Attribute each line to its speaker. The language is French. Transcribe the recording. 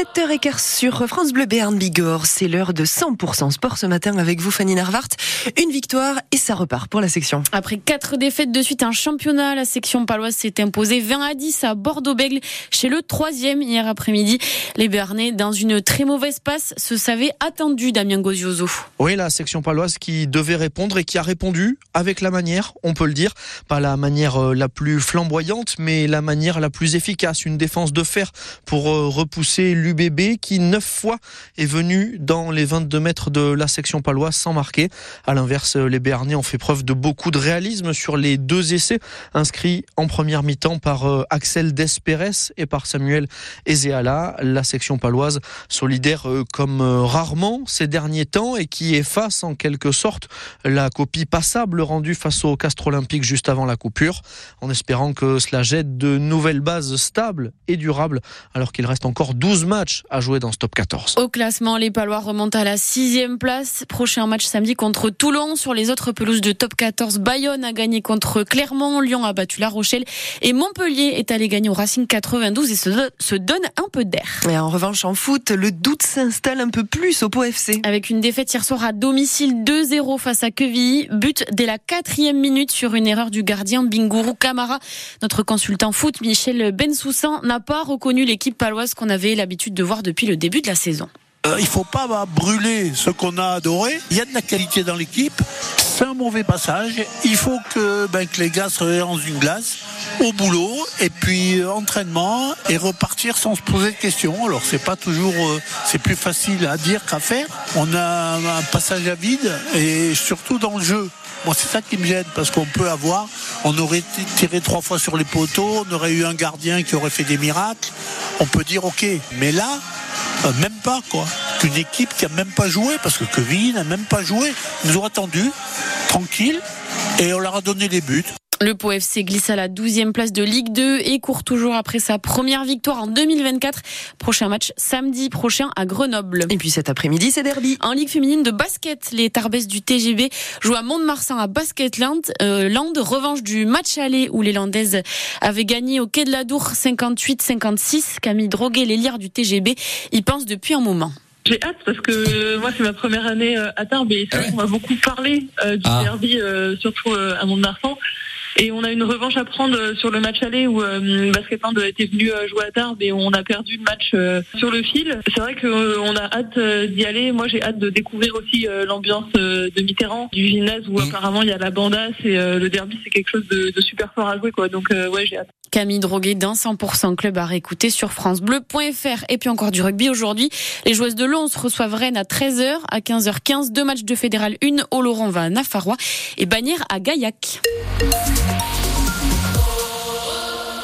Speaker 1: 7h15 sur France Bleu Béarn Bigorre, c'est l'heure de 100% sport ce matin avec vous Fanny Narvart. Une victoire et ça repart pour la section.
Speaker 2: Après quatre défaites de suite, un championnat, la section paloise s'est imposée 20 à 10 à Bordeaux-Bègle chez le troisième hier après-midi. Les Béarnais, dans une très mauvaise passe, se savaient attendus Damien Gozioso.
Speaker 3: Oui, la section paloise qui devait répondre et qui a répondu avec la manière, on peut le dire, pas la manière euh, la plus flamboyante, mais la manière la plus efficace, une défense de fer pour euh, repousser l'UBB qui neuf fois est venu dans les 22 mètres de la section paloise sans marquer. À l'inverse, les Béarnais ont fait preuve de beaucoup de réalisme sur les deux essais inscrits en première mi-temps par euh, Axel Desperes et par Samuel Ezeala. La section paloise solidaire euh, comme euh, rarement ces derniers temps et qui efface en quelque sorte la copie passable rendue face au Castre Olympique juste avant la coupure, en espérant que cela jette de nouvelles bases stables et durables alors qu'il reste encore 12 matchs à jouer dans ce top 14.
Speaker 2: Au classement, les Palois remontent à la sixième place. Prochain match samedi contre Toulon. Sur les autres pelouses de top 14, Bayonne a gagné contre Clermont, Lyon a battu La Rochelle et Montpellier est allé gagner au Racing 92 et se donne un peu d'air.
Speaker 1: Et en revanche, en foot, le doute s'installe un peu plus au Pau FC.
Speaker 2: Avec une défaite hier soir à domicile 2-0 face à Quevilly, but dès la quatrième minute sur une erreur du gardien Bingourou Camara. Notre consultant foot, Michel Bensoussan, n'a pas reconnu l'équipe paloise qu'on avait l'habitude de voir depuis le début de la saison.
Speaker 4: Euh, il faut pas brûler ce qu'on a adoré. Il y a de la qualité dans l'équipe. C'est un mauvais passage. Il faut que, ben, les gars se dans une glace au boulot et puis euh, entraînement et repartir sans se poser de questions. Alors c'est pas toujours, euh, c'est plus facile à dire qu'à faire. On a un passage à vide et surtout dans le jeu. Moi, c'est ça qui me gêne parce qu'on peut avoir, on aurait tiré trois fois sur les poteaux, on aurait eu un gardien qui aurait fait des miracles. On peut dire ok, mais là, euh, même pas quoi. Une équipe qui a même pas joué parce que Kevin n'a même pas joué. Nous ont attendu tranquille et on leur a donné les buts.
Speaker 2: Le Pau FC glisse à la 12e place de Ligue 2 et court toujours après sa première victoire en 2024. Prochain match samedi prochain à Grenoble.
Speaker 1: Et puis cet après-midi, c'est derby.
Speaker 2: En Ligue féminine de basket, les Tarbes du TGB jouent à Mont-de-Marsan à Basketland. Euh, Land, revanche du match aller où les Landaises avaient gagné au Quai de la Dour 58-56. Camille Droguet, l'élire du TGB, y pense depuis un moment.
Speaker 5: J'ai hâte parce que euh, moi c'est ma première année euh, à Tarbes et c'est vrai qu'on m'a beaucoup parlé euh, du
Speaker 6: Ah.
Speaker 5: derby, euh, surtout euh, à Mont-de-Marsan. Et on a une revanche à prendre euh, sur le match aller où euh, Basketland était venu euh, jouer à Tarbes et on a perdu le match euh, sur le fil. C'est vrai qu'on a hâte d'y aller. Moi j'ai hâte de découvrir aussi l'ambiance de Mitterrand, du gymnase où apparemment il y a la bandasse et euh, le derby c'est quelque chose de, de super fort à jouer quoi. Donc ouais j'ai hâte.
Speaker 2: Camille Droguet d'un 100% club à réécouter sur francebleu.fr. Et puis encore du rugby aujourd'hui. Les joueuses de Lons reçoivent Rennes à 13h, à 15h15, deux matchs de fédéral, une au Laurent va à Nafarrois et Bagnères à Gaillac.